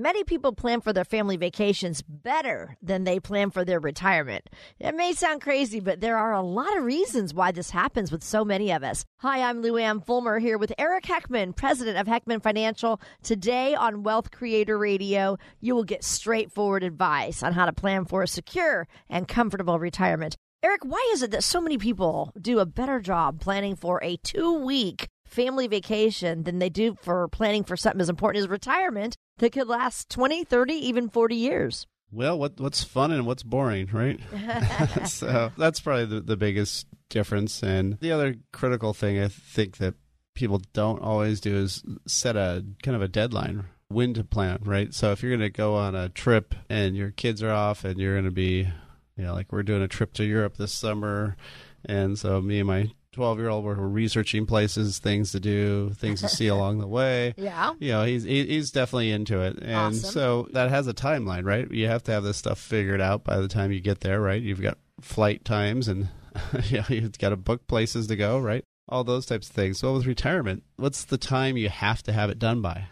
Many people plan for their family vacations better than they plan for their retirement. It may sound crazy, but there are a lot of reasons why this happens with so many of us. Hi, I'm Lou Ann Fulmer here with Eric Heckman, president of Heckman Financial. Today on Wealth Creator Radio, you will get straightforward advice on how to plan for a secure and comfortable retirement. Eric, why is it that so many people do a better job planning for a two week family vacation than they do for planning for something as important as retirement that could last 20, 30, even 40 years. Well, what what's fun and what's boring, right? so that's probably the, the biggest difference. And the other critical thing I think that people don't always do is set a kind of a deadline when to plan, right? So if you're going to go on a trip and your kids are off and you're going to be, you know, like we're doing a trip to Europe this summer. And so me and my 12 year old we're researching places things to do things to see along the way. Yeah. You know he's he's definitely into it. And Awesome. so that has a timeline right? You have to have this stuff figured out by the time you get there right? You've got flight times and you know, you've got to book places to go right? All those types of things. So with retirement what's the time you have to have it done by?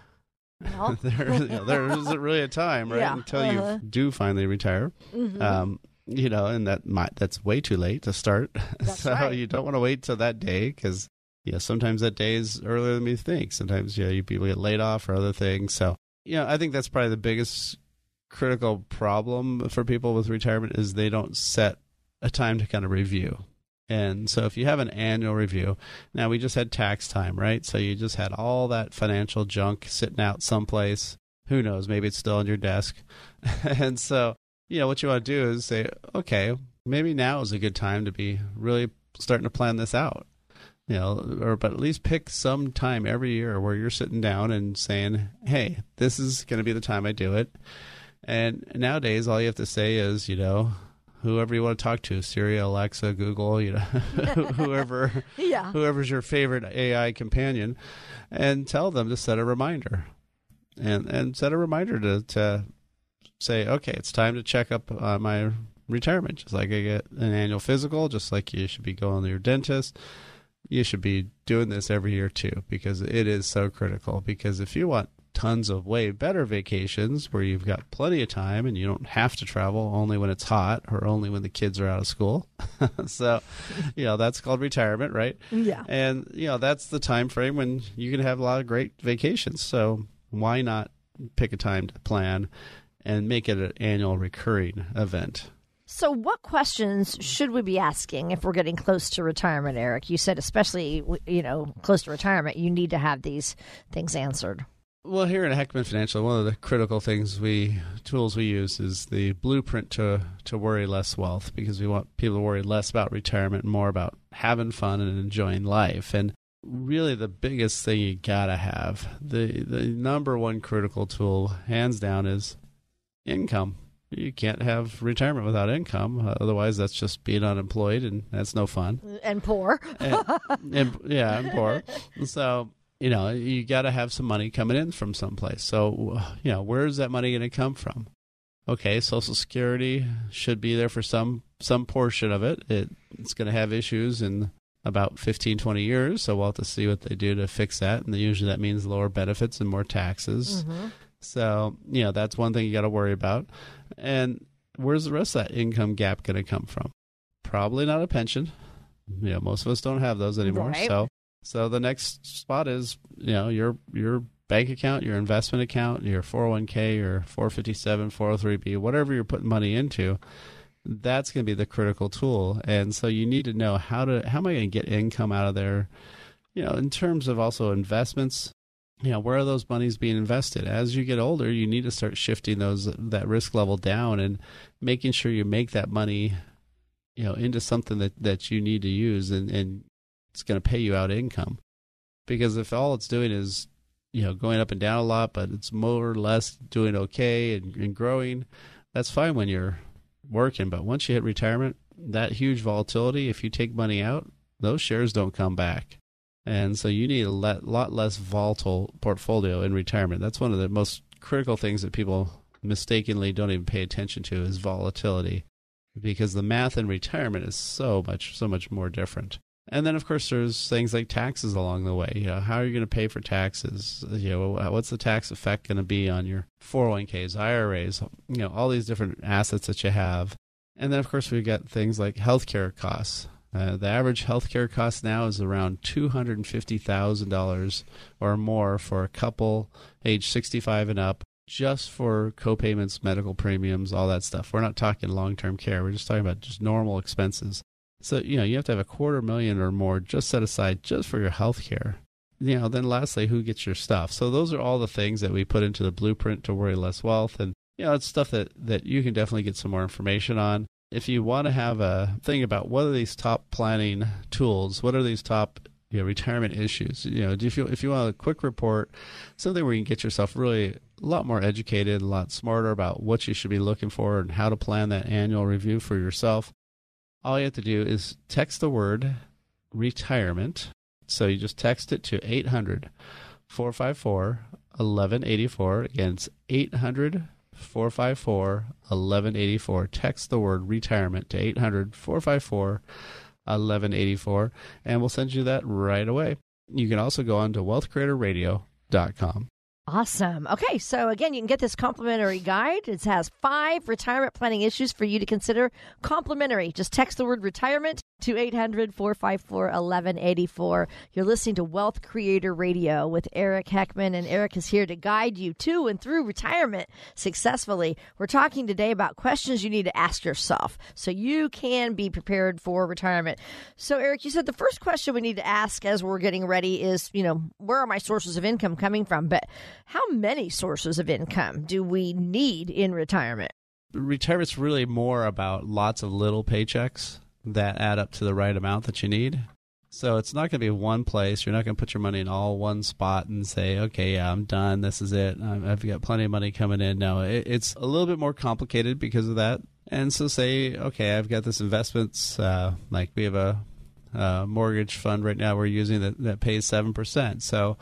Well, there, you know, there isn't really a time right? Yeah, until uh-huh. you do finally retire. Mhm. um, you know, and that might that's way too late to start. That's so right. you don't want to wait till that day because yeah, sometimes that day is earlier than you think. Sometimes you know, you people get laid off or other things. So yeah, I think that's probably the biggest critical problem for people with retirement is they don't set a time to kind of review. And so if you have an annual review, now we just had tax time, right? So you just had all that financial junk sitting out someplace. Who knows? Maybe it's still on your desk. and so you know what you want to do is say okay maybe now is a good time to be really starting to plan this out. You know or but at least pick some time every year where you're sitting down and saying hey this is going to be the time i do it. And nowadays all you have to say is you know whoever you want to talk to siri alexa google you know whoever yeah. whoever's your favorite AI companion, and tell them to set a reminder, and and set a reminder to to say, okay, it's time to check up on my retirement. Just like I get an annual physical, just like you should be going to your dentist. You should be doing this every year too, because it is so critical. Because if you want tons of way better vacations where you've got plenty of time and you don't have to travel only when it's hot or only when the kids are out of school. so, you know, that's called retirement, right? Yeah. And you know, that's the time frame when you can have a lot of great vacations. So, why not pick a time to plan and make it an annual recurring event? So, what questions should we be asking if we're getting close to retirement, Eric? You said, especially, you know, close to retirement, you need to have these things answered. Well, here at Heckman Financial, one of the critical things we tools we use is the blueprint to to worry less wealth because we want people to worry less about retirement, more about having fun and enjoying life. And really, the biggest thing you gotta have the the number one critical tool, hands down, is income. You can't have retirement without income. Otherwise, that's just being unemployed, and that's no fun And poor. and, and- yeah, I'm poor. So you know, you got to have some money coming in from someplace. So you know, where is that money going to come from? Okay, Social Security should be there for some some portion of it. it it's going to have issues in about 15, 20 years. So we'll have to see what they do to fix that. And usually that means lower benefits and more taxes. Mm-hmm. So, you know, that's one thing you got to worry about. And where's the rest of that income gap going to come from? Probably not a pension. You know, most of us don't have those anymore. Right. So, so the next spot is, you know, your your bank account, your investment account, your 401k, your 457, 403b, whatever you're putting money into. That's going to be the critical tool. And so you need to know how to how am I going to get income out of there? You know, in terms of also investments, know where are those monies being invested as you get older you need to start shifting those that risk level down and making sure you make that money you know into something that that you need to use and and it's going to pay you out income because if all it's doing is you know going up and down a lot, but it's more or less doing okay and, and growing. That's fine when you're working, but once you hit retirement, that huge volatility, if you take money out, those shares don't come back. And so you need a lot less volatile portfolio in retirement. That's one of the most critical things that people mistakenly don't even pay attention to is volatility because the math in retirement is so much so much more different. And then, of course, there's things like taxes along the way. You know, how are you going to pay for taxes? You know, what's the tax effect going to be on your 401ks, IRAs? You know, all these different assets that you have. And then, of course, we've got things like healthcare costs. Uh, the average healthcare cost now is around $250,000 or more for a couple age 65 and up, just for co-payments, medical premiums, all that stuff. We're not talking long-term care. We're just talking about just normal expenses. So, you know, you have to have a quarter million or more just set aside just for your healthcare. You know, then lastly, who gets your stuff? So those are all the things that we put into the blueprint to worry less wealth. And, you know, it's stuff that, that you can definitely get some more information on. If you want to have a thing about what are these top planning tools, what are these top you know, retirement issues. You know, if you if you want a quick report, something where you can get yourself really a lot more educated, a lot smarter about what you should be looking for and how to plan that annual review for yourself all you have to do is text the word retirement. So you just text it to 800 454 1184. Again, it's 800 454 1184. Text the word retirement to 800 454 1184, and we'll send you that right away. You can also go on to wealthcreatorradio.com. Awesome. Okay, so again, you can get this complimentary guide. It has five retirement planning issues for you to consider. Complimentary. Just text the word retirement to 800 454 1184. You're listening to Wealth Creator Radio with Eric Heckman, and Eric is here to guide you to and through retirement successfully. We're talking today about questions you need to ask yourself so you can be prepared for retirement. So, Eric, you said the first question we need to ask as we're getting ready is, you know, where are my sources of income coming from? But how many sources of income do we need in retirement? Retirement's really more about lots of little paychecks that add up to the right amount that you need. So it's not going to be one place. You're not going to put your money in all one spot and say, okay, yeah, I'm done. This is it. I've got plenty of money coming in. No, it's a little bit more complicated because of that. And so say, okay, I've got this investments, uh, like we have a, a, mortgage fund right now we're using that, that pays 7%. So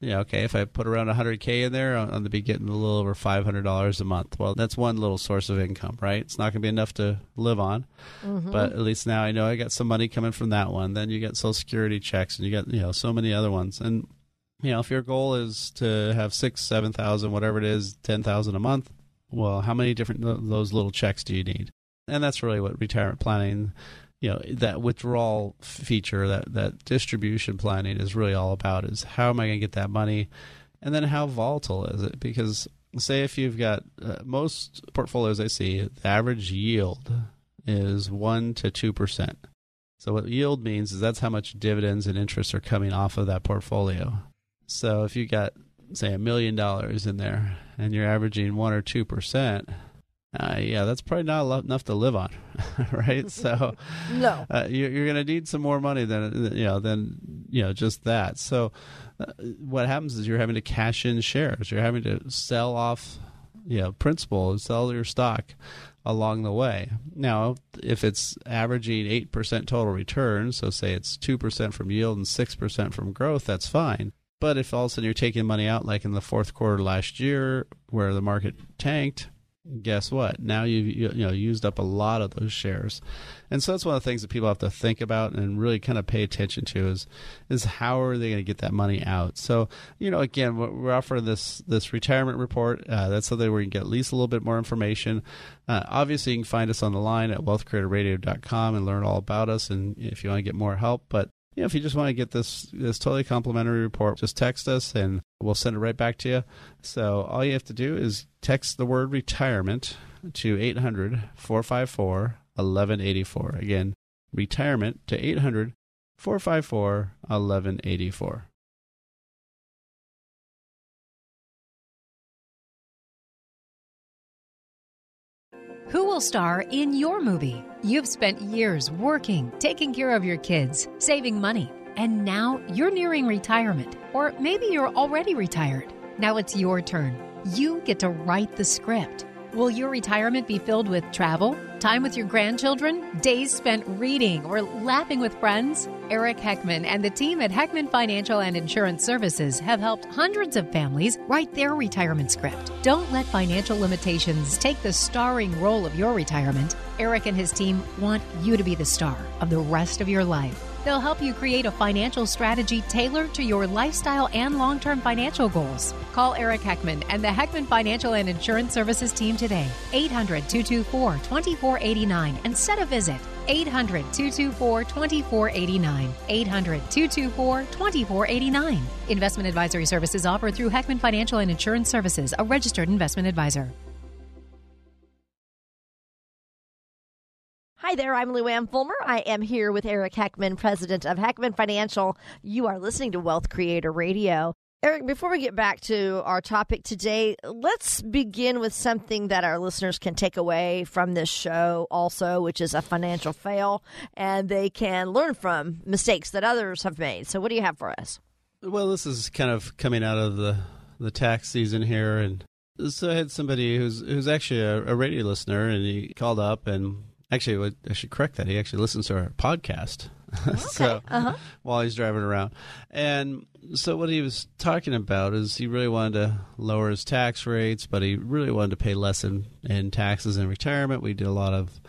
yeah, okay, if I put around 100K in there, I'm going to be getting a little over $500 a month. Well, that's one little source of income, right? It's not going to be enough to live on, mm-hmm. but at least now I know I got some money coming from that one. Then you get Social Security checks and you got, you know, so many other ones. And, you know, if your goal is to have six, 7,000, whatever it is, 10,000 a month, well, how many different those little checks do you need? And that's really what retirement planning you know that withdrawal feature that that distribution planning is really all about is how am i going to get that money? And then how volatile is it? Because say if you've got uh, most portfolios i see the average yield is 1 to 2% so what yield means is that's how much dividends and interest are coming off of that portfolio. So if you got say a million dollars in there and you're averaging 1 or 2% uh, yeah, that's probably not enough to live on, right? So, no, uh, you're, you're going to need some more money than you know than you know just that. So, uh, what happens is you're having to cash in shares. You're having to sell off, you know, principal, sell your stock along the way. Now, if it's averaging eight percent total return, so say it's two percent from yield and six percent from growth, that's fine. But if all of a sudden you're taking money out, like in the fourth quarter last year, where the market tanked guess what? Now you've you, you know used up a lot of those shares, and so that's one of the things that people have to think about and really kind of pay attention to is is how are they going to get that money out? So you know, again, we're offering this this retirement report. Uh, that's something where you can get at least a little bit more information. Uh, obviously, you can find us on the line at wealthcreatorradio.com and learn all about us, and if you want to get more help, but you know, if you just want to get this this totally complimentary report, just text us and we'll send it right back to you. So all you have to do is text the word retirement to 800 454 1184. Again, retirement to 800 454 1184. Who will star in your movie? You've spent years working, taking care of your kids, saving money And now you're nearing retirement, or maybe you're already retired. Now it's your turn. You get to write the script. Will your retirement be filled with travel, time with your grandchildren, days spent reading, or laughing with friends? Eric Heckman and the team at Heckman Financial and Insurance Services have helped hundreds of families write their retirement script. Don't let financial limitations take the starring role of your retirement. Eric and his team want you to be the star of the rest of your life. They'll help you create a financial strategy tailored to your lifestyle and long term financial goals. Call Eric Heckman and the Heckman Financial and Insurance Services team today, 800 224 2489, and set a visit. 800 224 2489. 800 224 2489. Investment advisory services offered through Heckman Financial and Insurance Services, a registered investment advisor. Hi there, I'm Lou Ann Fulmer. I am here with Eric Heckman, president of Heckman Financial. You are listening to Wealth Creator Radio. Eric, before we get back to our topic today, let's begin with something that our listeners can take away from this show also, which is a financial fail, and they can learn from mistakes that others have made. So, what do you have for us? Well, this is kind of coming out of the, the tax season here, and so I had somebody who's who's actually a, a radio listener, and he called up and Actually, I should correct that. He actually listens to our podcast. Okay. so uh-huh. while he's driving around, and so what he was talking about is he really wanted to lower his tax rates, but he really wanted to pay less in, in taxes in retirement. We did a lot of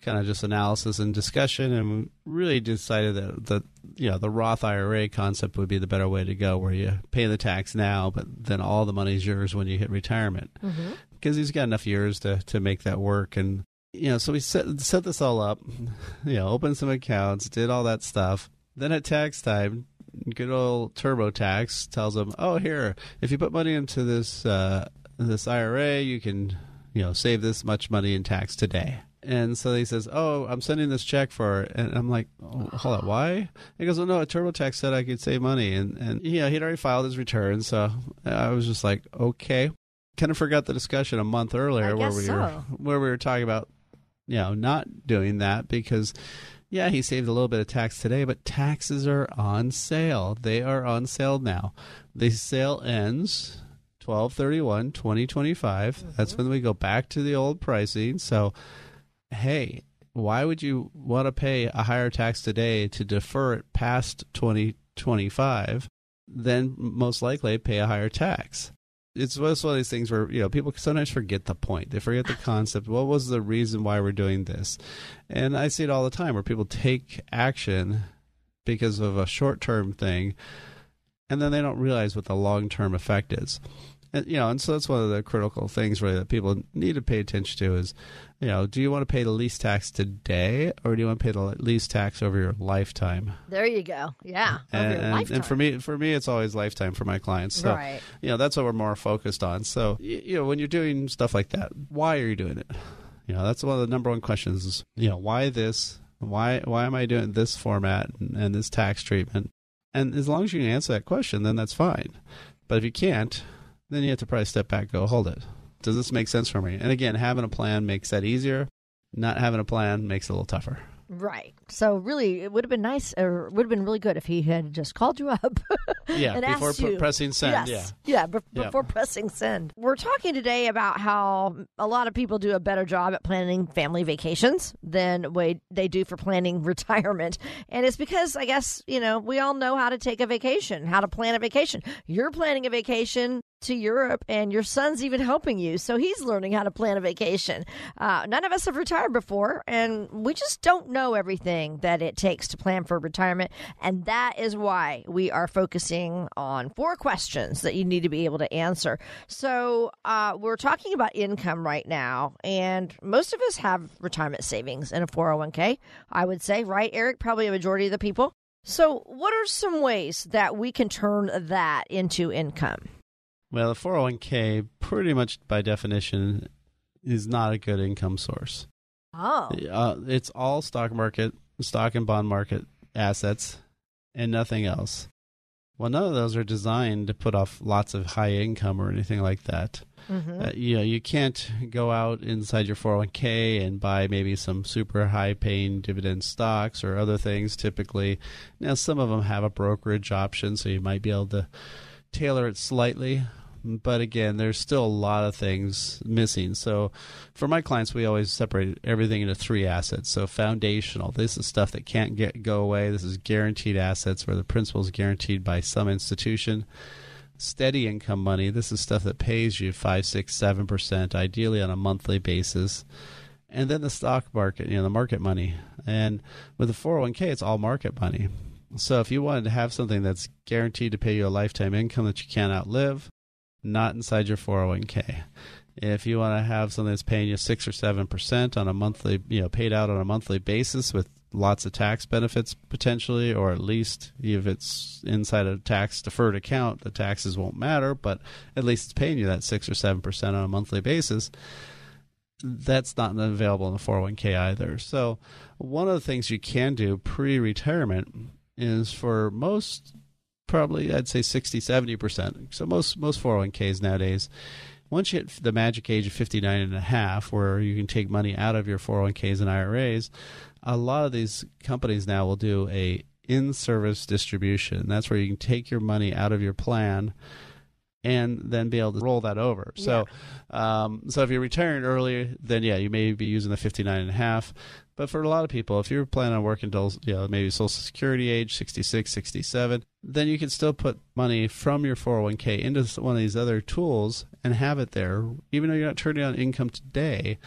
kind of just analysis and discussion, and really decided that that you know the Roth IRA concept would be the better way to go, where you pay the tax now, but then all the money's yours when you hit retirement. Because Mm-hmm. he's got enough years to to make that work, and you know, so we set set this all up, you know, opened some accounts, did all that stuff. Then at tax time, good old TurboTax tells them, "Oh, here, if you put money into this uh, this IRA, you can, you know, save this much money in tax today." And so he says, "Oh, I'm sending this check for," it. and I'm like, oh, "Hold on, why?" He goes, "Well, no, TurboTax said I could save money," and and you know, he'd already filed his return, so I was just like, "Okay." Kind of forgot the discussion a month earlier where we so. were where we were talking about you know, not doing that because, yeah, he saved a little bit of tax today, but taxes are on sale. They are on sale now. The sale ends 1231 2025 mm-hmm. That's when we go back to the old pricing. So, hey, why would you want to pay a higher tax today to defer it past 2025? Then most likely pay a higher tax it's one of these things where you know people sometimes forget the point. They forget the concept. What was the reason why we're doing this? And i see it all the time where people take action because of a short-term thing and then they don't realize what the long-term effect is and, you know and so that's one of the critical things really that people need to pay attention to is you know do you want to pay the least tax today or do you want to pay the least tax over your lifetime There you go. Yeah. Over and, your and, lifetime. and for me for me it's always lifetime for my clients so Right. you know that's what we're more focused on so you know when you're doing stuff like that why are you doing it you know that's one of the number one questions is you know why this why why am i doing this format and, and this tax treatment and as long as you can answer that question then that's fine but if you can't then you have to probably step back go hold it does this make sense for me and again having a plan makes that easier not having a plan makes it a little tougher Right. So really, it would have been nice, or would have been really good if he had just called you up. Yeah, before asked pu- you. pressing send, Yes. Yeah. be- Yeah. before pressing send. We're talking today about how a lot of people do a better job at planning family vacations than way they do for planning retirement, and it's because I guess you know we all know how to take a vacation, how to plan a vacation. You're planning a vacation to Europe, and your son's even helping you. So he's learning how to plan a vacation. Uh, none of us have retired before, and we just don't know everything that it takes to plan for retirement. And that is why we are focusing on four questions that you need to be able to answer. So uh, we're talking about income right now, and most of us have retirement savings in a 401k, I would say, right, Eric? Probably a majority of the people. So, what are some ways that we can turn that into income? Well, the 401k, pretty much by definition, is not a good income source. Oh, Uh, it's all stock market, stock and bond market assets, and nothing else. Well, none of those are designed to put off lots of high income or anything like that. Mm-hmm. Uh, you know, you can't go out inside your 401k and buy maybe some super high paying dividend stocks or other things typically. Now, some of them have a brokerage option, so you might be able to tailor it slightly. But again, there's still a lot of things missing. So for my clients, we always separate everything into three assets. So foundational, this is stuff that can't get go away. This is guaranteed assets where the principal is guaranteed by some institution steady income money. This is stuff that pays you five, six, seven percent, ideally on a monthly basis. And then the stock market, you know, the market money. And with the 401k, it's all market money. So if you wanted to have something that's guaranteed to pay you a lifetime income that you can't outlive, not inside your 401k. If you want to have something that's paying you six or seven percent on a monthly, you know, paid out on a monthly basis with lots of tax benefits potentially, or at least if it's inside a tax deferred account, the taxes won't matter, but at least it's paying you that six or seven percent on a monthly basis. That's not available in the 401k either. So, one of the things you can do pre retirement is for most, probably I'd say 60, 70%. So, most, most 401ks nowadays, once you hit the magic age of 59 and a half, where you can take money out of your 401ks and IRAs, a lot of these companies now will do a in-service distribution. That's where you can take your money out of your plan and then be able to roll that over. Yeah. So, um, so if you're retiring early, then yeah, you may be using the 59 and a half. But for a lot of people, if you're planning on working until you know maybe Social Security age 66, 67, then you can still put money from your 401k into one of these other tools and have it there, even though you're not turning on income today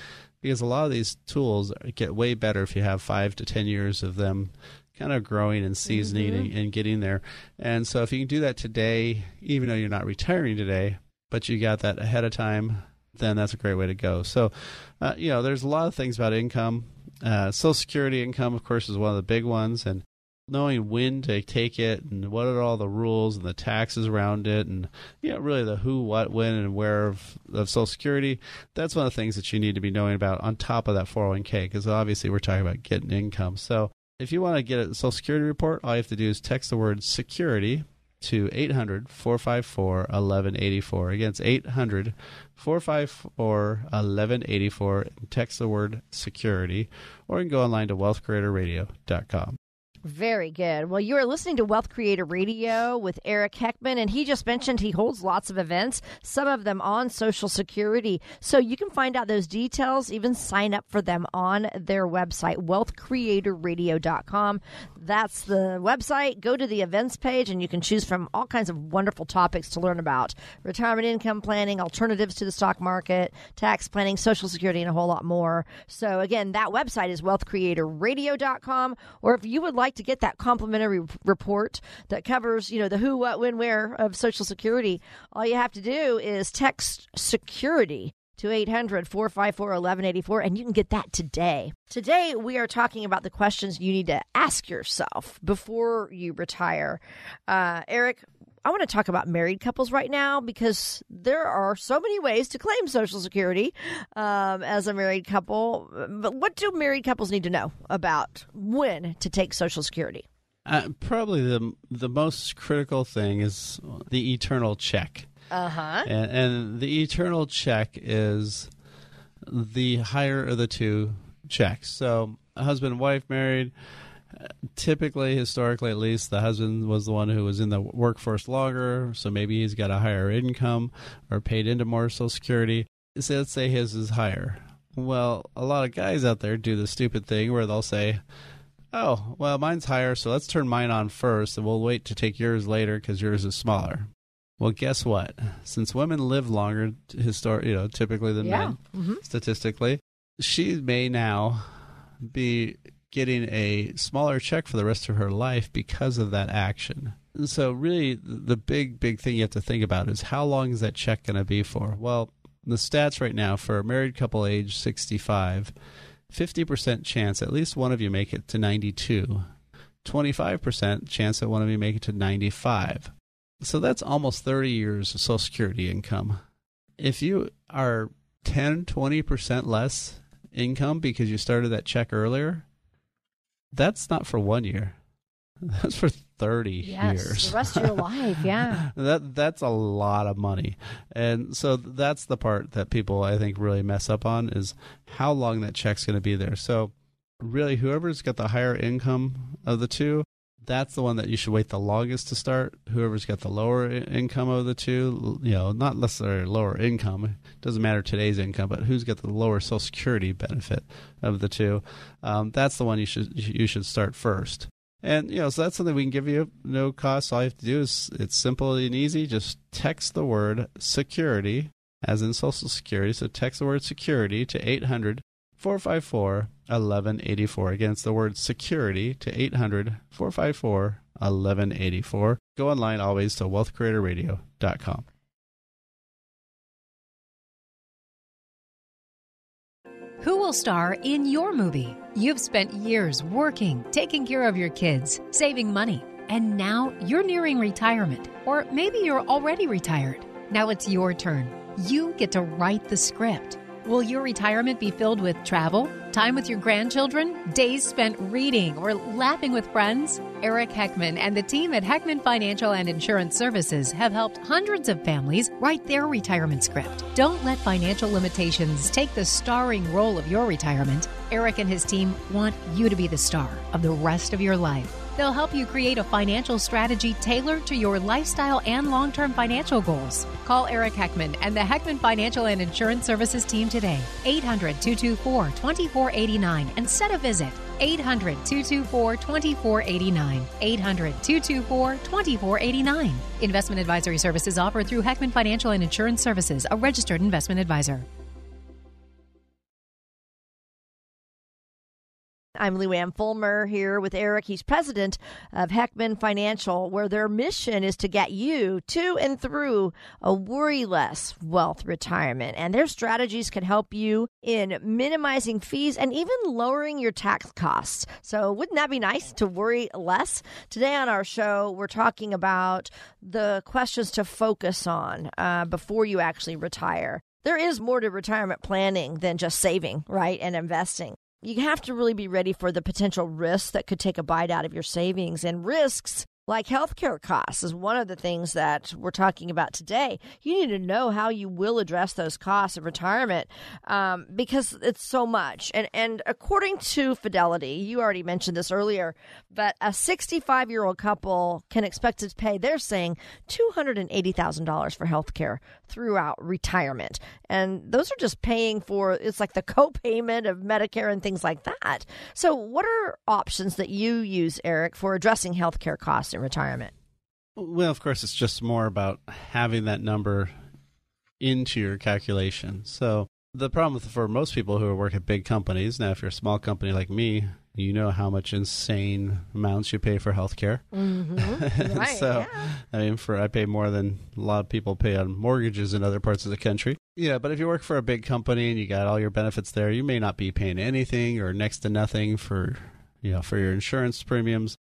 because a lot of these tools get way better if you have five to ten years of them kind of growing and seasoning mm-hmm. and, and, getting there. And so if you can do that today, even though you're not retiring today, but you got that ahead of time, then that's a great way to go. So, uh, you know, there's a lot of things about income. Uh, Social Security income, of course, is one of the big ones, and knowing when to take it and what are all the rules and the taxes around it and you know really the who what when and where of, of social security that's one of the things that you need to be knowing about on top of that 401k because obviously we're talking about getting income. So if you want to get a social security report all you have to do is text the word security to 800 454 1184. Again, it's 800 454 1184. Text the word security, or you can go online to wealthcreatorradio.com. Very good. Well, you are listening to Wealth Creator Radio with Eric Heckman, and he just mentioned he holds lots of events, some of them on Social Security. So you can find out those details, even sign up for them on their website, wealthcreatorradio.com. That's the website. Go to the events page, and you can choose from all kinds of wonderful topics to learn about retirement income planning, alternatives to the stock market, tax planning, Social Security, and a whole lot more. So, again, that website is wealthcreatorradio.com, or if you would like like to get that complimentary report that covers, you know, the who, what, when, where of Social Security, all you have to do is text security to 800 454 1184, and you can get that today. Today, we are talking about the questions you need to ask yourself before you retire. Uh, Eric, I want to talk about married couples right now because there are so many ways to claim Social Security um, as a married couple. But what do married couples need to know about when to take Social Security? Uh, probably the the most critical thing is the eternal check. Uh huh. And, and the eternal check is the higher of the two checks. So, a husband and wife married typically, historically at least, the husband was the one who was in the workforce longer, so maybe he's got a higher income or paid into more Social Security. So let's say his is higher. Well, a lot of guys out there do the stupid thing where they'll say, "Oh, well, mine's higher, so let's turn mine on first, and we'll wait to take yours later because yours is smaller." Well, guess what? Since women live longer, histor- you know, typically than yeah. men, mm-hmm. statistically, she may now be getting a smaller check for the rest of her life because of that action. And so, really, the big, big thing you have to think about is how long is that check going to be for? Well, the stats right now for a married couple age 65, 50% chance at least one of you make it to 92, 25% chance that one of you make it to 95. So that's almost 30 years of Social Security income. If you are 10, 20% less income because you started that check earlier, that's not for one year. That's for 30 yes, years. the rest of your life, yeah. that that's a lot of money. And so that's the part that people I think really mess up on is how long that check's going to be there. So really whoever's got the higher income of the two, that's the one that you should wait the longest to start. Whoever's got the lower income of the two, you know, not necessarily lower income, doesn't matter today's income, but who's got the lower Social Security benefit of the two, um, that's the one you should you should start first. And you know, so that's something we can give you no cost. All you have to do is it's simple and easy. Just text the word security, as in Social Security. So text the word security to 800 454 1184. Again, it's the word security to 800 454 1184. Go online always to wealthcreatorradio.com. Who will star in your movie? You've spent years working, taking care of your kids, saving money, and now you're nearing retirement. Or maybe you're already retired. Now it's your turn. You get to write the script. Will your retirement be filled with travel, time with your grandchildren, days spent reading, or laughing with friends? Eric Heckman and the team at Heckman Financial and Insurance Services have helped hundreds of families write their retirement script. Don't let financial limitations take the starring role of your retirement. Eric and his team want you to be the star of the rest of your life. They'll help you create a financial strategy tailored to your lifestyle and long term financial goals. Call Eric Heckman and the Heckman Financial and Insurance Services team today, 800 224 2489, and set a visit. 800 224 2489. 800 224 2489. Investment advisory services offered through Heckman Financial and Insurance Services, a registered investment advisor. I'm Lou Fulmer here with Eric. He's president of Heckman Financial, where their mission is to get you to and through a worry less wealth retirement. And their strategies can help you in minimizing fees and even lowering your tax costs. So, wouldn't that be nice to worry less? Today on our show, we're talking about the questions to focus on uh, before you actually retire. There is more to retirement planning than just saving, right, and investing you have to really be ready for the potential risks that could take a bite out of your savings and risks like healthcare costs is one of the things that we're talking about today. You need to know how you will address those costs of retirement um, because it's so much. And and according to Fidelity, you already mentioned this earlier, but a 65 year old couple can expect to pay. They're saying two hundred and eighty thousand dollars for healthcare throughout retirement, and those are just paying for. It's like the co-payment of Medicare and things like that. So, what are options that you use, Eric, for addressing healthcare costs? In retirement? Well, of course, it's just more about having that number into your calculation. So the problem with, for most people who work at big companies, now if you're a small company like me, you know how much insane amounts you pay for healthcare. Mm-hmm. Right, so, yeah. I mean, for I pay more than a lot of people pay on mortgages in other parts of the country. Yeah, but if you work for a big company and you got all your benefits there, you may not be paying anything or next to nothing for you know for your insurance premiums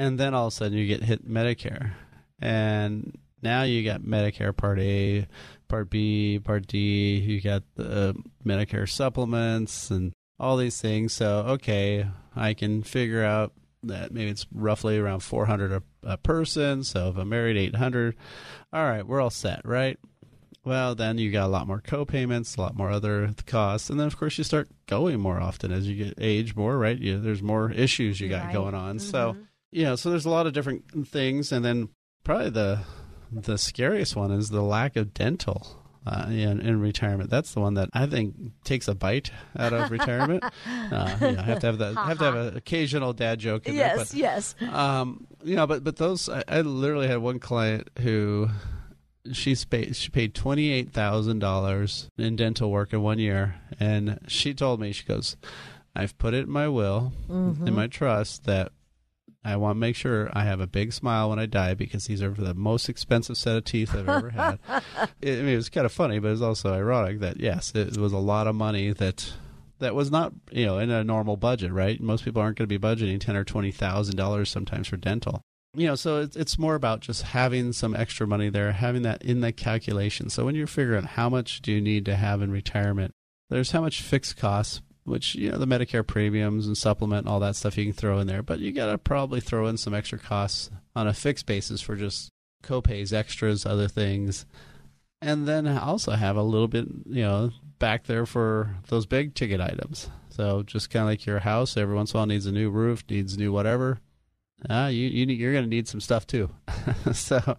and then all of a sudden you get hit Medicare, and now you got Medicare Part A, Part B, Part D. You got the Medicare supplements and all these things. So okay, I can figure out that maybe it's roughly around 400 a, a person. So if I'm married, 800. All right, we're all set, right? Well, then you got a lot more co-payments, a lot more other costs, and then of course you start going more often as you get age more, right? You, there's more issues you got Right. going on. Mm-hmm. So yeah, so there's a lot of different things, and then probably the the scariest one is the lack of dental uh, in, in retirement. That's the one that I think takes a bite out of retirement. Uh, you know, I have to have that. have to have an occasional dad joke in there, Yes, but yes. um, you know, but but those I, I literally had one client who she's paid she paid twenty eight thousand dollars in dental work in one year, and she told me she goes, "I've put it in my will, in my trust that." I want to make sure I have a big smile when I die because these are the most expensive set of teeth I've ever had. it, I mean, it was kind of funny, but it's also ironic that yes, it was a lot of money that that was not you know in a normal budget, right? Most people aren't going to be budgeting ten or twenty thousand dollars sometimes for dental. You know, so it's it's more about just having some extra money there, having that in the calculation. So when you're figuring out how much do you need to have in retirement, there's how much fixed costs which you know the Medicare premiums and supplement and all that stuff you can throw in there, but you got to probably throw in some extra costs on a fixed basis for just copays, extras, other things, and then also have a little bit you know back there for those big ticket items. So just kind of like your house, every once in a while needs a new roof, needs new whatever. Ah, you, you you're going to need some stuff too, so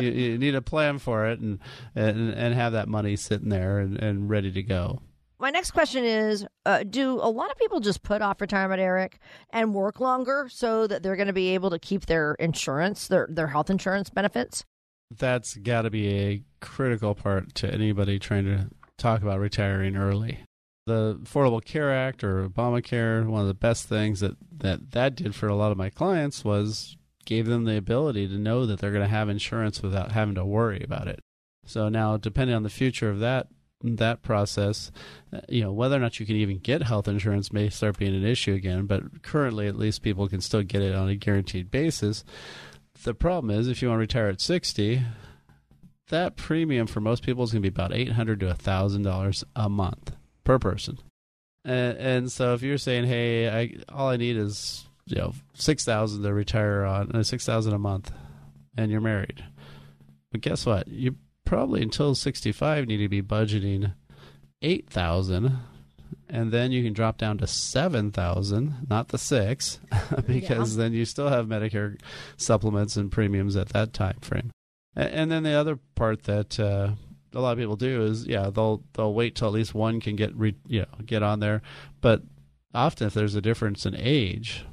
you, you, need a plan for it and and and have that money sitting there and, and ready to go. My next question is: uh, Do a lot of people just put off retirement, Eric, and work longer so that they're going to be able to keep their insurance, their their health insurance benefits? That's got to be a critical part to anybody trying to talk about retiring early the Affordable Care Act or Obamacare, one of the best things that, that that did for a lot of my clients was gave them the ability to know that they're going to have insurance without having to worry about it. So now, depending on the future of that that process, uh, you know whether or not you can even get health insurance may start being an issue again. But currently, at least people can still get it on a guaranteed basis. The problem is, if you want to retire at sixty, that premium for most people is going to be about eight hundred to thousand dollars a month per person. And, and so if you're saying, hey, I, all I need is you know six thousand to retire on, uh, six thousand a month, and you're married, but guess what? You probably until sixty five need to be budgeting eight thousand and then you can drop down to 7000 not the 6 because yeah. then you still have medicare supplements and premiums at that time frame and then the other part that uh, a lot of people do is yeah they'll they'll wait till at least one can get re, you know get on there but often if there's a difference in age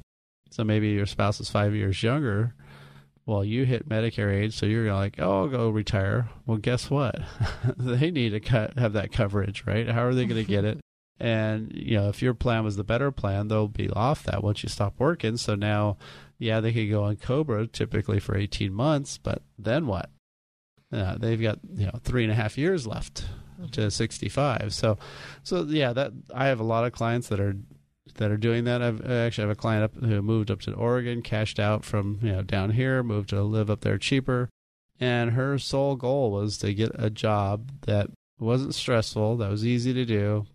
so maybe your spouse is five years younger well you hit medicare age so you're like oh i'll go retire. Well guess what? They need to cut, have that coverage right? How are they going to get it? And you know if your plan was the better plan they'll be off that once you stop working. So now yeah they could go on cobra typically for 18 months but then what? Uh, they've got you know three and a half years left to 65. So, so yeah, that I have a lot of clients that are that are doing that. I've, I actually have a client up who moved up to Oregon, cashed out from you know down here, moved to live up there cheaper, and her sole goal was to get a job that wasn't stressful, that was easy to do,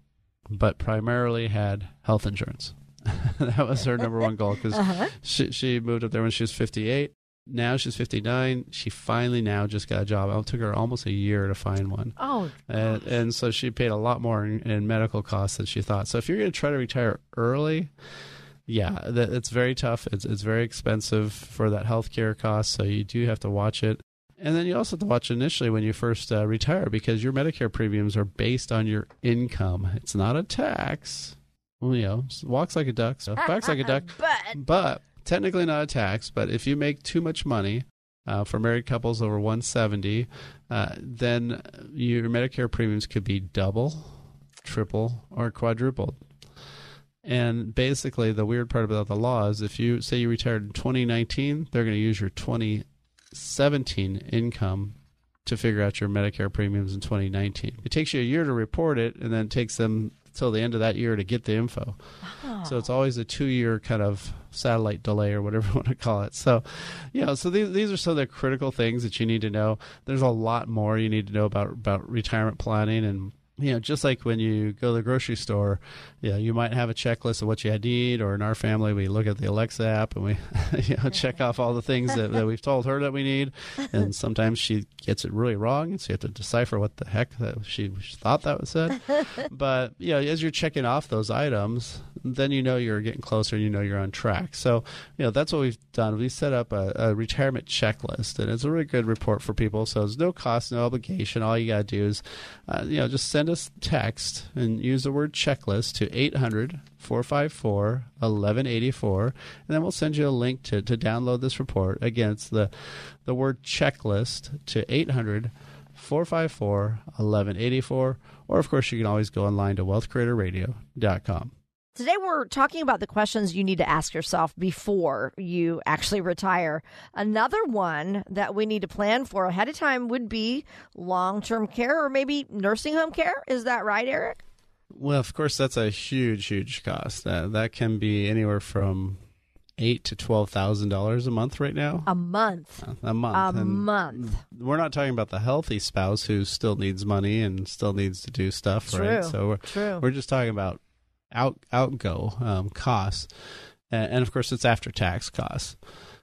but primarily had health insurance. that was her number one goal because uh-huh. she, she moved up there when she was 58 now she's 59. She finally now just got a job. It took her almost a year to find one. Oh, and, and so she paid a lot more in, in medical costs than she thought. So if you're going to try to retire early, yeah, that, it's very tough. It's it's very expensive for that healthcare cost. So you do have to watch it. And then you also have to watch initially when you first uh, retire because your Medicare premiums are based on your income. It's not a tax. Well, you know, walks like a duck, so backs like a duck. but, but technically not a tax, but if you make too much money uh, for married couples over 170, uh, then your Medicare premiums could be double, triple, or quadrupled. And basically, the weird part about the law is if you say you retired in 2019, they're going to use your 2017 income to figure out your Medicare premiums in 2019. It takes you a year to report it, and then it takes them till the end of that year to get the info. Oh. So it's always a two year kind of satellite delay or whatever you want to call it. So, you know, so these, these are some of the critical things that you need to know. There's a lot more you need to know about, about retirement planning and you know, just like when you go to the grocery store, you know, you might have a checklist of what you need, or in our family, we look at the Alexa app and we, you know, check off all the things that, that we've told her that we need. And sometimes she gets it really wrong, and so you have to decipher what the heck that she, she thought that was said. but, you know, as you're checking off those items, then you know you're getting closer and you know you're on track. So, you know, that's what we've done. We set up a, a retirement checklist, and it's a really good report for people. So it's no cost, no obligation. All you got to do is, uh, you know, just send us text and use the word checklist to 800 454 1184. And then we'll send you a link to, to download this report. Again, it's the, the word checklist to 800 454 1184. Or, of course, you can always go online to wealthcreatorradio.com. Today, we're talking about the questions you need to ask yourself before you actually retire. Another one that we need to plan for ahead of time would be long term care or maybe nursing home care. Is that right, Eric? Well, of course, that's a huge, huge cost. That, that can be anywhere from eight to twelve thousand dollars a month right now. A month. A month. A and month. We're not talking about the healthy spouse who still needs money and still needs to do stuff, True. right? So we're, True. we're just talking about out outgo um, costs, and, and, of course it's after tax costs.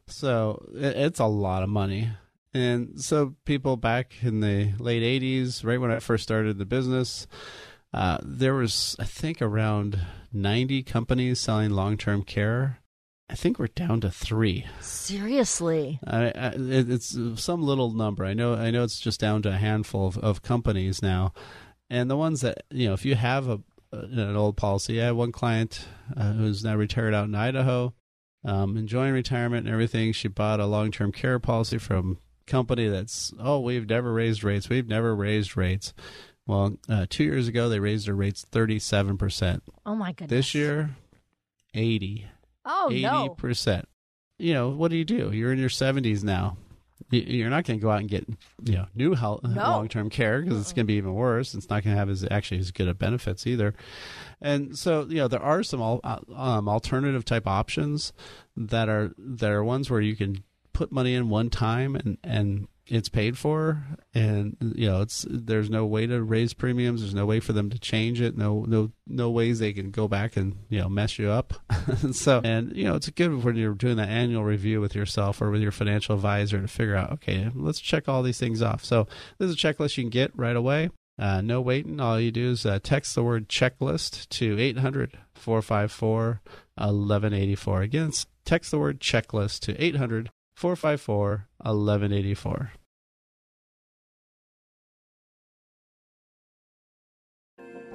So it, it's a lot of money. And so people back in the late '80s, right when I first started the business, uh, there was I think around 90 companies selling long-term care. I think we're down to three. Seriously, I, I, it's some little number. I know. I know it's just down to a handful of, of companies now, and the ones that you know, if you have a an old policy, I had one client uh, who's now retired out in Idaho, um, enjoying retirement and everything. She bought a long term care policy from a company that's oh, we've never raised rates. We've never raised rates. Well, uh, two years ago they raised their rates thirty seven percent. Oh my goodness! This year, eighty. Oh 80%. no! Eighty percent. You know what do you do? You're in your seventies now. You're not going to go out and get you know new health, no. long term care because it's going to be even worse. It's not going to have as actually as good of benefits either. And so you know there are some al- uh, um, alternative type options that are that are ones where you can put money in one time and and it's paid for and you know it's there's no way to raise premiums. There's no way for them to change it. No no no ways they can go back and you know mess you up. So and you know it's good when you're doing that annual review with yourself or with your financial advisor to figure out okay let's check all these things off. So there's a checklist you can get right away. Uh, no waiting. All you do is uh, text the word checklist to 800 454 1184. Again, text the word checklist to 800 454 1184.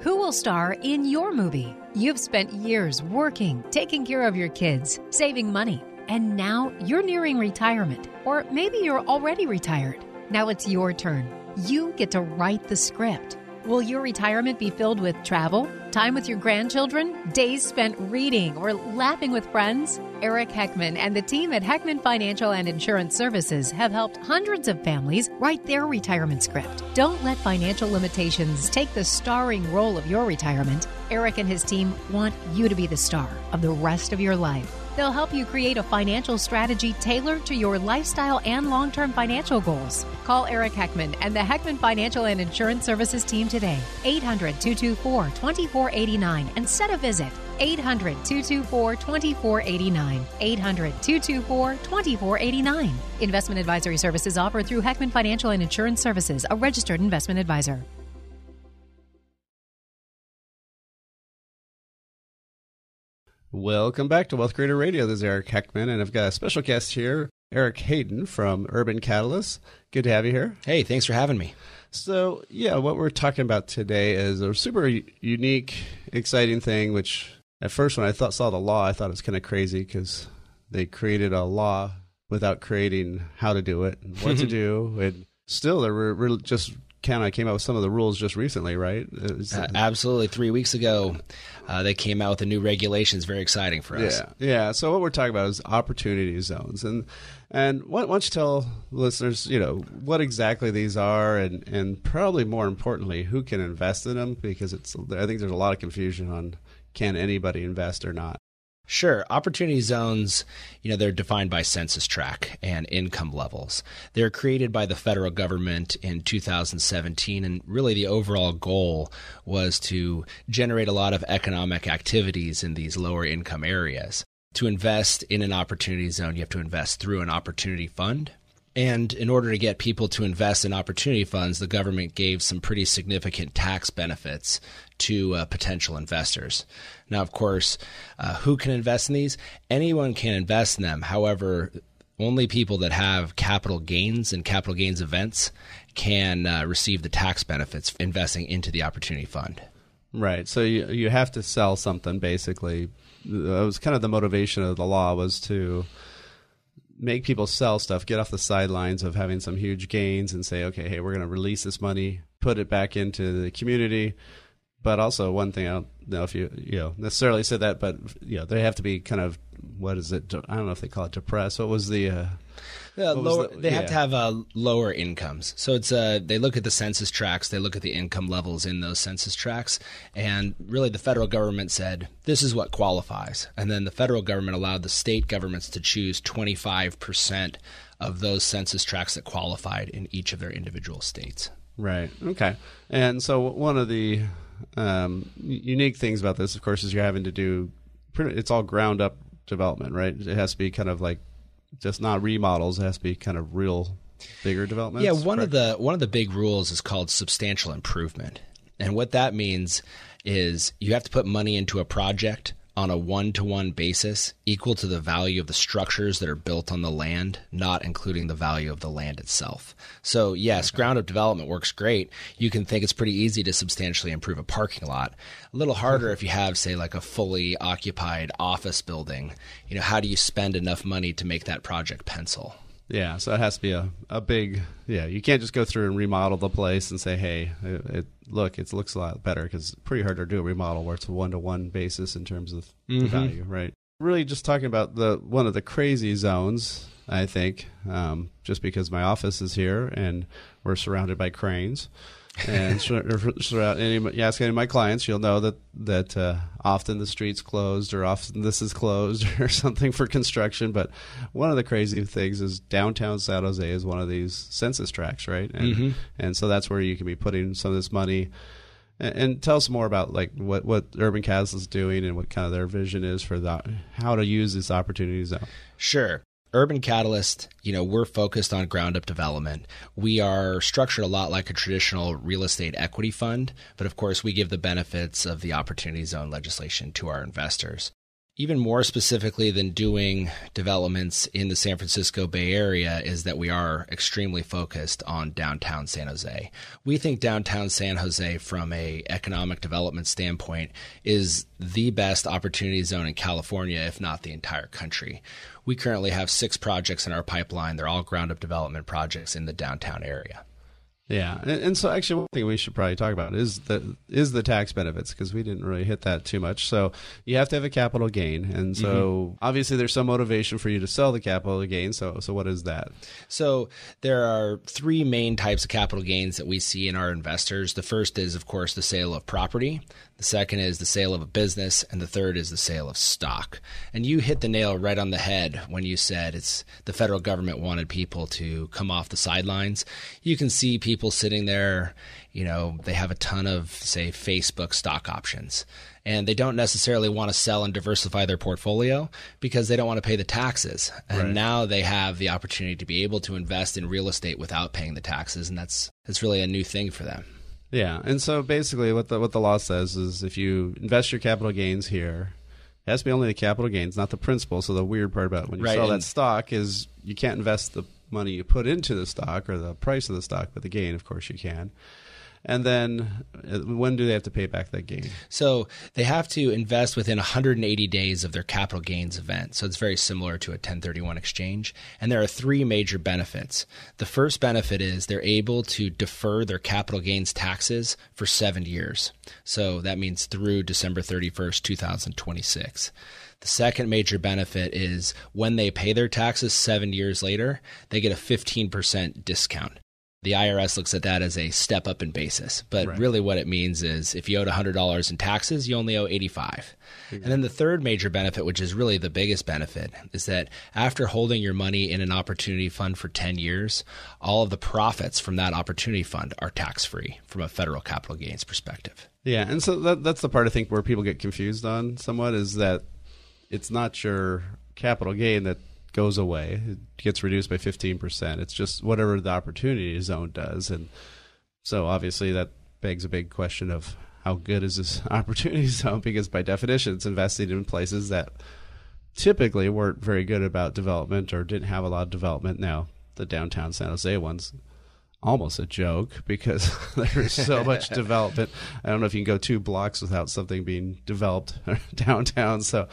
Who will star in your movie? You've spent years working, taking care of your kids, saving money, and now you're nearing retirement. Or maybe you're already retired. Now it's your turn. You get to write the script. Will your retirement be filled with travel, time with your grandchildren, days spent reading, or laughing with friends? Eric Heckman and the team at Heckman Financial and Insurance Services have helped hundreds of families write their retirement script. Don't let financial limitations take the starring role of your retirement. Eric and his team want you to be the star of the rest of your life. They'll help you create a financial strategy tailored to your lifestyle and long term financial goals. Call Eric Heckman and the Heckman Financial and Insurance Services team today, 800 224 2489, and set a visit. 800 224 2489. 800 224 2489. Investment advisory services offered through Heckman Financial and Insurance Services, a registered investment advisor. Welcome back to Wealth Creator Radio. This is Eric Heckman, and I've got a special guest here, Eric Hayden from Urban Catalyst. Good to have you here. Hey, thanks for having me. So, yeah, what we're talking about today is a super unique, exciting thing. Which, at first, when I thought saw the law, I thought it was kind of crazy because they created a law without creating how to do it and what to do, and still they're just kind of came out with some of the rules just recently, right? Uh, absolutely. Three weeks ago, uh, they came out with the new regulations. Very exciting for us. Yeah, yeah. So what we're talking about is opportunity zones, and and why don't you tell listeners, you know, what exactly these are, and and probably more importantly, who can invest in them? Because it's I think there's a lot of confusion on can anybody invest or not. Sure. Opportunity zones, you know, they're defined by census tract and income levels. They're created by the federal government in 2017, and really the overall goal was to generate a lot of economic activities in these lower income areas. To invest in an opportunity zone, you have to invest through an opportunity fund. And in order to get people to invest in opportunity funds, the government gave some pretty significant tax benefits to uh, potential investors. Now, of course, uh, who can invest in these? Anyone can invest in them. However, only people that have capital gains and capital gains events can uh, receive the tax benefits investing into the opportunity fund. Right. So you you have to sell something basically. That was kind of the motivation of the law was to make people sell stuff, get off the sidelines of having some huge gains and say, okay, hey, we're going to release this money, put it back into the community, but also one thing I don't know if you you know necessarily said that, but you know they have to be kind of what is it? I don't know if they call it depressed. What was the uh, yeah, lower, the, they yeah. have to have uh, lower incomes. So it's uh, they look at the census tracts, they look at the income levels in those census tracts, and really the federal government said this is what qualifies, and then the federal government allowed the state governments to choose twenty five percent of those census tracts that qualified in each of their individual states. Right. Okay. And so one of the um, unique things about this, of course, is you're having to do. Pretty, it's all ground up development, right? It has to be kind of like just not remodels. It has to be kind of real bigger developments. Yeah, one correct? of the one of the big rules is called substantial improvement. And what that means is you have to put money into a project on a one to one basis equal to the value of the structures that are built on the land, not including the value of the land itself. So, yes, ground up development works great. You can think it's pretty easy to substantially improve a parking lot. A little harder if you have, say, like a fully occupied office building. You know, how do you spend enough money to make that project pencil? Yeah, so it has to be a, a big yeah. You can't just go through and remodel the place and say, hey, it, it look it looks a lot better because it's pretty hard to do a remodel where it's a one to one basis in terms of Mhm. value, right? Really, just talking about the one of the crazy zones. I think um, just because my office is here and we're surrounded by cranes. And surround, any, you ask any of my clients, you'll know that that uh, often the street's closed, or often this is closed, or something for construction. But one of the crazy things is downtown San Jose is one of these census tracts, right? And, Mhm. and so that's where you can be putting some of this money. And, and tell us more about like what what Urban Catalyst is doing and what kind of their vision is for that, how to use this opportunity zone. Sure. Urban Catalyst, you know, we're focused on ground up development. We are structured a lot like a traditional real estate equity fund, but of course, we give the benefits of the Opportunity Zone legislation to our investors. Even more specifically than doing developments in the San Francisco Bay Area is that we are extremely focused on downtown San Jose. We think downtown San Jose from a economic development standpoint is the best opportunity zone in California if not the entire country. We currently have 6 projects in our pipeline. They're all ground up development projects in the downtown area. Yeah, and, and so actually, one thing we should probably talk about is the is the tax benefits because we didn't really hit that too much. So you have to have a capital gain, and so mm-hmm. obviously there's some motivation for you to sell the capital gain. So so what is that? So there are three main types of capital gains that we see in our investors. The first is, of course, the sale of property. The second is the sale of a business, and the third is the sale of stock. And you hit the nail right on the head when you said it's the federal government wanted people to come off the sidelines. You can see people sitting there, you know, they have a ton of, say, Facebook stock options. And they don't necessarily want to sell and diversify their portfolio because they don't want to pay the taxes. And Right. now they have the opportunity to be able to invest in real estate without paying the taxes. And that's, that's really a new thing for them. Yeah, and so basically, what the what the law says is if you invest your capital gains here, it has to be only the capital gains, not the principal. So the weird part about when you Right, sell that stock is you can't invest the money you put into the stock or the price of the stock, but the gain, of course, you can. And then, uh, when do they have to pay back that gain? So they have to invest within 180 days of their capital gains event. So it's very similar to a 1031 exchange. And there are three major benefits. The first benefit is they're able to defer their capital gains taxes for seven years. So that means through December 31st, 2026. The second major benefit is when they pay their taxes seven years later, they get a 15% discount. The IRS looks at that as a step up in basis, but Right. really what it means is if you owed $100 in taxes, you only owe 85. And then the third major benefit, which is really the biggest benefit, is that after holding your money in an opportunity fund for 10 years, all of the profits from that opportunity fund are tax free from a federal capital gains perspective. Yeah, and so that, that's the part I think where people get confused on somewhat is that it's not your capital gain that goes away; it gets reduced by fifteen percent. It's just whatever the opportunity zone does, and so obviously that begs a big question of how good is this opportunity zone? Because by definition, it's investing in places that typically weren't very good about development or didn't have a lot of development. Now the downtown San Jose ones almost a joke because there's so much development. I don't know if you can go two blocks without something being developed downtown. So,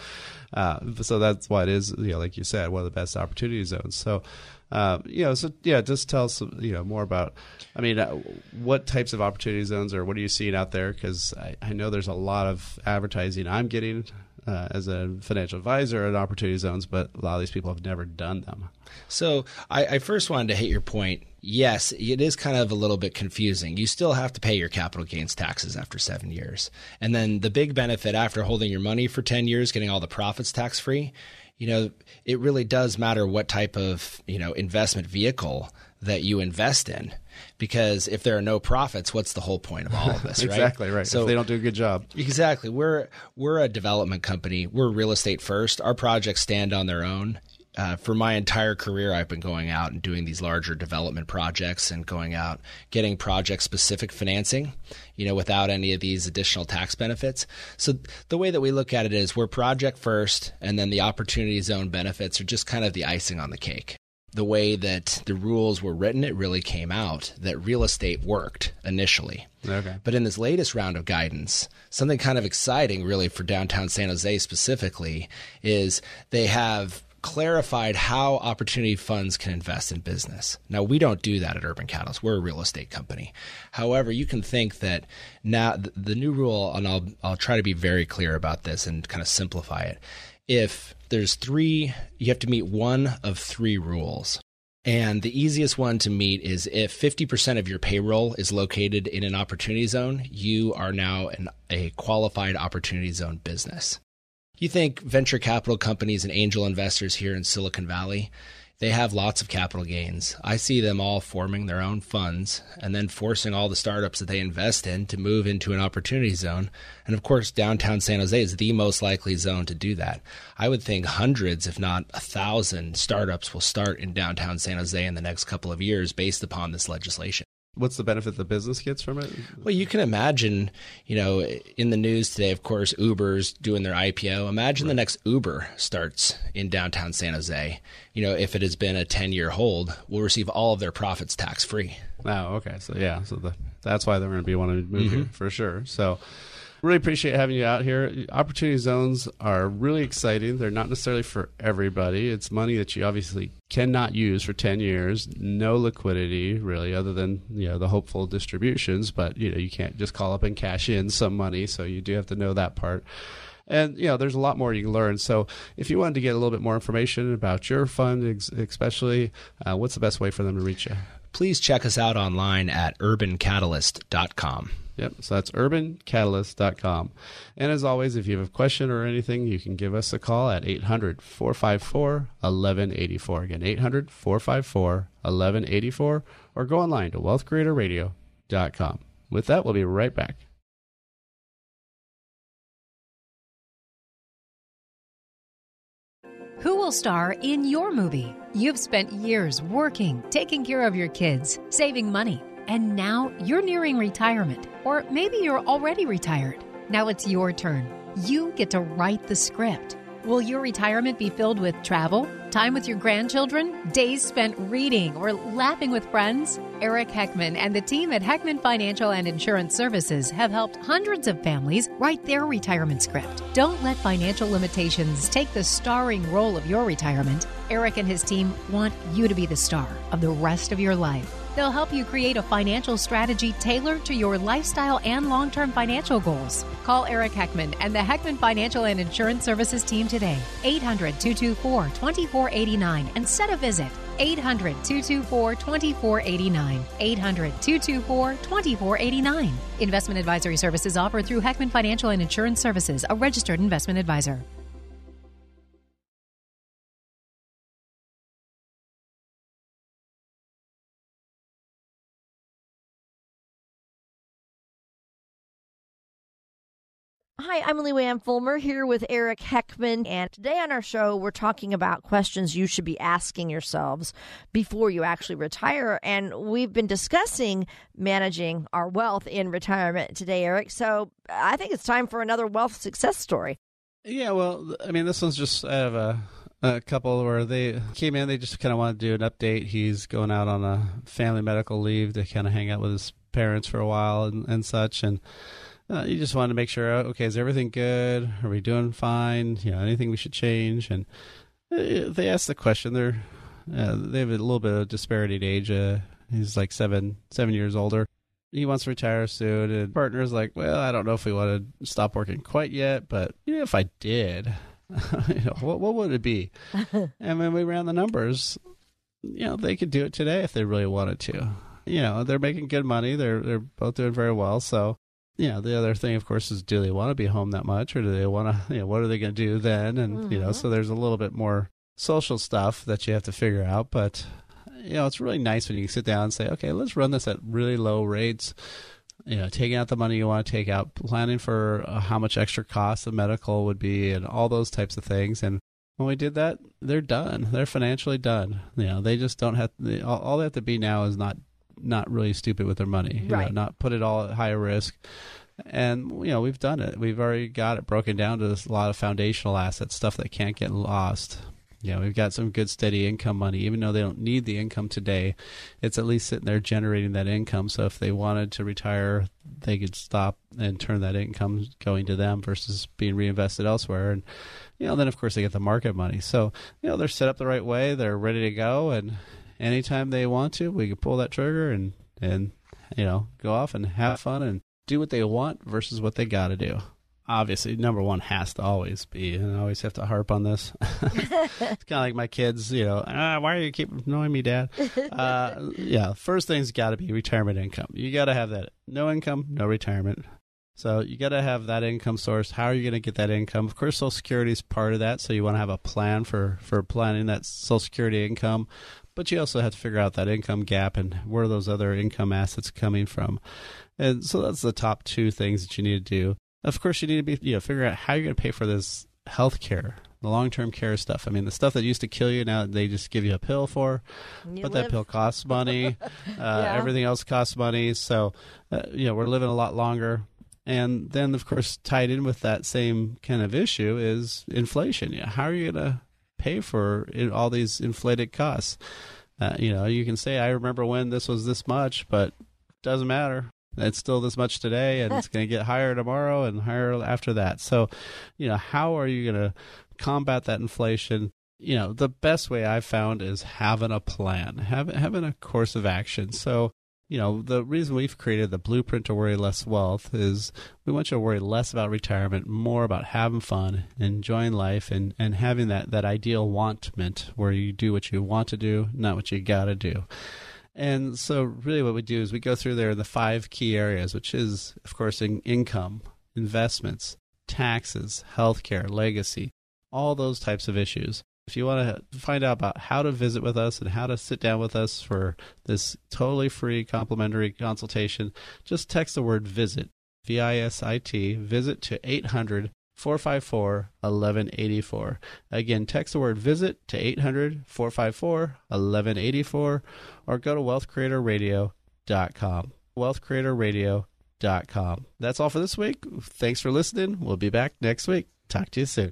uh, so that's why it is, you know, like you said, one of the best opportunity zones. So, uh, you know, so yeah, just tell us, you know, more about. I mean, uh, what types of opportunity zones or what are you seeing out there? Because I, I know there's a lot of advertising I'm getting. Uh, as a financial advisor at opportunity zones, but a lot of these people have never done them. So I, I first wanted to hit your point. Yes, it is kind of a little bit confusing. You still have to pay your capital gains taxes after seven years. And then the big benefit after holding your money for 10 years, getting all the profits tax free, you know, it really does matter what type of, you know, investment vehicle that you invest in. Because if there are no profits, what's the whole point of all of this, right? exactly right. So if they don't do a good job. Exactly. We're we're a development company. We're real estate first. Our projects stand on their own uh, for my entire career, I've been going out and doing these larger development projects and going out getting project specific financing, you know, without any of these additional tax benefits. So the way that we look at it is we're project first, and then the opportunity zone benefits are just kind of the icing on the cake. The way that the rules were written, it really came out that real estate worked initially. Okay. But in this latest round of guidance, something kind of exciting, really, for downtown San Jose specifically, is they have clarified how opportunity funds can invest in business. Now, we don't do that at Urban Catalyst. We're a real estate company. However, you can think that now the new rule, and I'll, I'll try to be very clear about this and kind of simplify it. If there's three, you have to meet one of three rules. And the easiest one to meet is if 50% of your payroll is located in an opportunity zone, you are now an, a qualified opportunity zone business you think venture capital companies and angel investors here in Silicon Valley, they have lots of capital gains. I see them all forming their own funds and then forcing all the startups that they invest in to move into an opportunity zone. And of course, downtown San Jose is the most likely zone to do that. I would think hundreds, if not a thousand, startups will start in downtown San Jose in the next couple of years based upon this legislation. What's the benefit the business gets from it? Well, you can imagine, you know, in the news today, of course, Uber's doing their IPO. Imagine right. the next Uber starts in downtown San Jose. You know, if it has been a 10 year hold, we'll receive all of their profits tax free. Oh, okay. So, yeah. So the, that's why they're going to be wanting to move mm-hmm. here for sure. So, really appreciate having you out here. Opportunity zones are really exciting. They're not necessarily for everybody. It's money that you obviously cannot use for 10 years. No liquidity really other than, you know, the hopeful distributions, but you know, you can't just call up and cash in some money, so you do have to know that part. And you know, there's a lot more you can learn. So, if you wanted to get a little bit more information about your fund, especially, uh, what's the best way for them to reach you? Please check us out online at urbancatalyst.com. Yep. So that's urbancatalyst.com. And as always, if you have a question or anything, you can give us a call at 800 454 1184. Again, 800 454 1184, or go online to wealthcreatorradio.com. With that, we'll be right back. Who will star in your movie? You've spent years working, taking care of your kids, saving money and now you're nearing retirement, or maybe you're already retired. Now it's your turn. You get to write the script. Will your retirement be filled with travel, time with your grandchildren, days spent reading or laughing with friends? Eric Heckman and the team at Heckman Financial and Insurance Services have helped hundreds of families write their retirement script. Don't let financial limitations take the starring role of your retirement. Eric and his team want you to be the star of the rest of your life. They'll help you create a financial strategy tailored to your lifestyle and long term financial goals. Call Eric Heckman and the Heckman Financial and Insurance Services team today, 800 224 2489, and set a visit. 800 224 2489. 800 224 2489. Investment advisory services offered through Heckman Financial and Insurance Services, a registered investment advisor. Hi, I'm Lou Ann Fulmer here with Eric Heckman. And today on our show, we're talking about questions you should be asking yourselves before you actually retire. And we've been discussing managing our wealth in retirement today, Eric. So I think it's time for another wealth success story. Yeah, well, I mean, this one's just I have a, a couple where they came in, they just kind of want to do an update. He's going out on a family medical leave to kind of hang out with his parents for a while and, and such. And uh, you just want to make sure, uh, okay, is everything good? Are we doing fine? You know, anything we should change? And uh, they ask the question. They're uh, they have a little bit of disparity in age. Uh, he's like seven seven years older. He wants to retire soon, and partner's like, well, I don't know if we want to stop working quite yet, but you know, if I did, you know, what what would it be? and when we ran the numbers, you know, they could do it today if they really wanted to. You know, they're making good money. They're they're both doing very well, so you know, the other thing, of course, is do they want to be home that much, or do they want to? You know, what are they going to do then? And mm-hmm. you know, so there's a little bit more social stuff that you have to figure out. But you know, it's really nice when you sit down and say, okay, let's run this at really low rates. You know, taking out the money you want to take out, planning for uh, how much extra cost the medical would be, and all those types of things. And when we did that, they're done. They're financially done. You know, they just don't have. All they have to be now is not not really stupid with their money. Right. Know, not put it all at higher risk. And you know, we've done it. We've already got it broken down to a lot of foundational assets, stuff that can't get lost. You know, we've got some good steady income money, even though they don't need the income today. It's at least sitting there generating that income. So if they wanted to retire, they could stop and turn that income going to them versus being reinvested elsewhere. And you know, then of course they get the market money. So you know, they're set up the right way. They're ready to go, and anytime they want to, we can pull that trigger and and you know go off and have fun and do what they want versus what they got to do. Obviously, number one has to always be, and I always have to harp on this. it's kind of like my kids, you know, ah, why are you keep annoying me, Dad? Uh, yeah, first thing's got to be retirement income. You got to have that. No income, no retirement. So you got to have that income source. How are you going to get that income? Of course, Social Security is part of that. So you want to have a plan for for planning that Social Security income but you also have to figure out that income gap and where those other income assets coming from. And so that's the top two things that you need to do. Of course, you need to be you know figure out how you're going to pay for this health care, the long term care stuff. I mean, the stuff that used to kill you now they just give you a pill for, you but live. that pill costs money. uh, yeah. Everything else costs money. So, uh, you know, we're living a lot longer. And then, of course, tied in with that same kind of issue is inflation. Yeah, how are you going to pay for all these inflated costs. Uh, you know, you can say, I remember when this was this much, but it doesn't matter. It's still this much today, and it's going to get higher tomorrow and higher after that. So, you know, how are you going to combat that inflation? You know, the best way I've found is having a plan, having having a course of action. So, you know, the reason we've created the blueprint to worry less wealth is we want you to worry less about retirement, more about having fun, enjoying life, and, and having that, that ideal wantment where you do what you want to do, not what you got to do. And so, really, what we do is we go through there the five key areas, which is, of course, in income, investments, taxes, healthcare, legacy, all those types of issues. If you want to find out about how to visit with us and how to sit down with us for this totally free complimentary consultation, just text the word visit, V I S I T, visit to 800 454 1184. Again, text the word visit to 800 454 1184 or go to wealthcreatorradio.com. Wealthcreatorradio.com. That's all for this week. Thanks for listening. We'll be back next week. Talk to you soon.